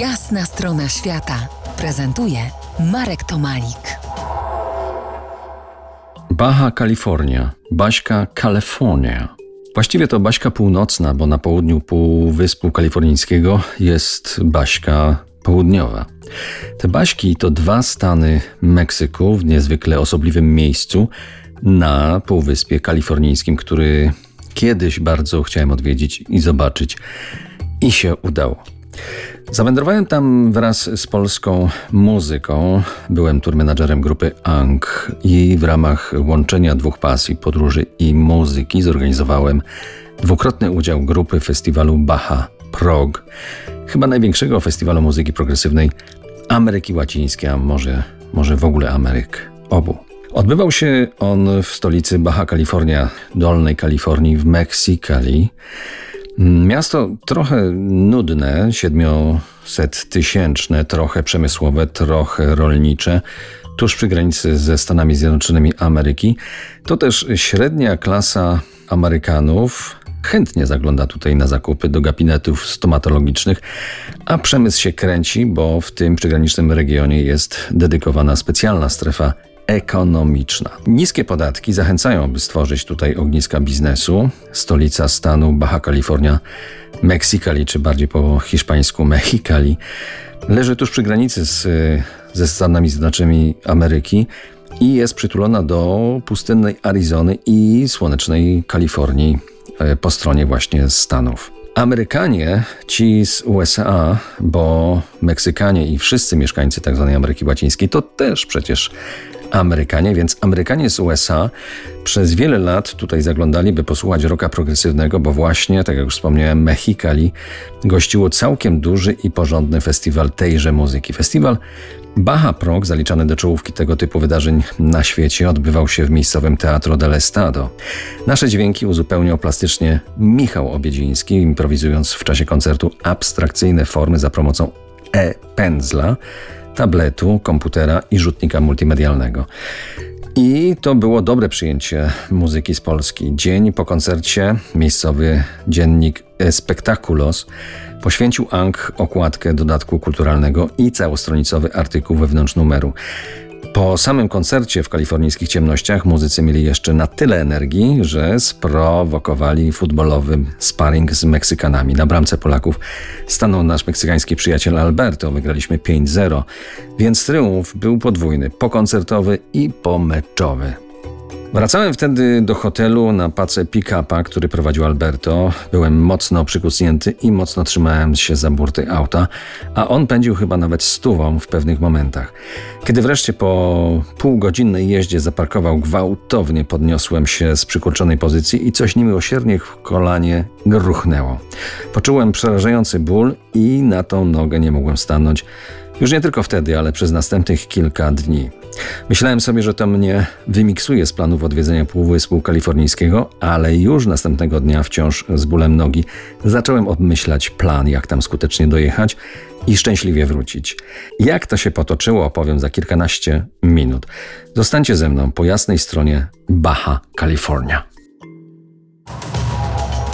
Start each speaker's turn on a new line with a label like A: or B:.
A: Jasna strona świata prezentuje Marek Tomalik.
B: Baja Kalifornia, Baśka California. Właściwie to Baśka Północna, bo na południu Półwyspu Kalifornijskiego jest Baśka Południowa. Te Baśki to dwa stany Meksyku w niezwykle osobliwym miejscu na Półwyspie Kalifornijskim, który kiedyś bardzo chciałem odwiedzić i zobaczyć i się udało. Zawędrowałem tam wraz z polską muzyką. Byłem tourmenadżerem grupy Ang i w ramach łączenia dwóch pasji, podróży i muzyki zorganizowałem dwukrotny udział grupy festiwalu Baha Prog, chyba największego festiwalu muzyki progresywnej Ameryki Łacińskiej, a może, może w ogóle Ameryk obu. Odbywał się on w stolicy Baja California, Dolnej Kalifornii w Mexicali. Miasto trochę nudne, siedmioset-tysięczne, trochę przemysłowe, trochę rolnicze, tuż przy granicy ze Stanami Zjednoczonymi Ameryki. To też średnia klasa Amerykanów. Chętnie zagląda tutaj na zakupy do gabinetów stomatologicznych, a przemysł się kręci, bo w tym przygranicznym regionie jest dedykowana specjalna strefa ekonomiczna. Niskie podatki zachęcają, by stworzyć tutaj ogniska biznesu. Stolica stanu Baja California, Mexicali, czy bardziej po hiszpańsku Mexicali, leży tuż przy granicy z, ze Stanami Zjednoczonymi Ameryki i jest przytulona do pustynnej Arizony i słonecznej Kalifornii e, po stronie właśnie Stanów. Amerykanie, ci z USA, bo Meksykanie i wszyscy mieszkańcy tzw. Tak Ameryki Łacińskiej to też przecież Amerykanie, więc Amerykanie z USA przez wiele lat tutaj zaglądali, by posłuchać roka progresywnego, bo właśnie, tak jak już wspomniałem, Mexicali gościło całkiem duży i porządny festiwal tejże muzyki. Festiwal Baja Prog, zaliczany do czołówki tego typu wydarzeń na świecie, odbywał się w miejscowym Teatro del Estado. Nasze dźwięki uzupełniał plastycznie Michał Obiedziński, improwizując w czasie koncertu abstrakcyjne formy za pomocą e-pędzla, tabletu, komputera i rzutnika multimedialnego. I to było dobre przyjęcie muzyki z Polski. Dzień po koncercie miejscowy dziennik Spektakulos poświęcił Ang okładkę dodatku kulturalnego i całostronicowy artykuł wewnątrz numeru. Po samym koncercie w kalifornijskich ciemnościach muzycy mieli jeszcze na tyle energii, że sprowokowali futbolowy sparring z Meksykanami. Na bramce Polaków stanął nasz meksykański przyjaciel Alberto. Wygraliśmy 5-0, więc triumf był podwójny, pokoncertowy i pomeczowy. Wracałem wtedy do hotelu na pace pick-upa, który prowadził Alberto. Byłem mocno przykucnięty i mocno trzymałem się za burty auta, a on pędził chyba nawet stówą w pewnych momentach. Kiedy wreszcie po półgodzinnej jeździe zaparkował gwałtownie, podniosłem się z przykurczonej pozycji i coś niemiłosiernie w kolanie gruchnęło. Poczułem przerażający ból i na tą nogę nie mogłem stanąć. Już nie tylko wtedy, ale przez następnych kilka dni. Myślałem sobie, że to mnie wymiksuje z planów odwiedzenia Półwyspu Kalifornijskiego, ale już następnego dnia wciąż z bólem nogi zacząłem obmyślać plan, jak tam skutecznie dojechać i szczęśliwie wrócić. Jak to się potoczyło, opowiem za kilkanaście minut. Zostańcie ze mną po jasnej stronie Baja California.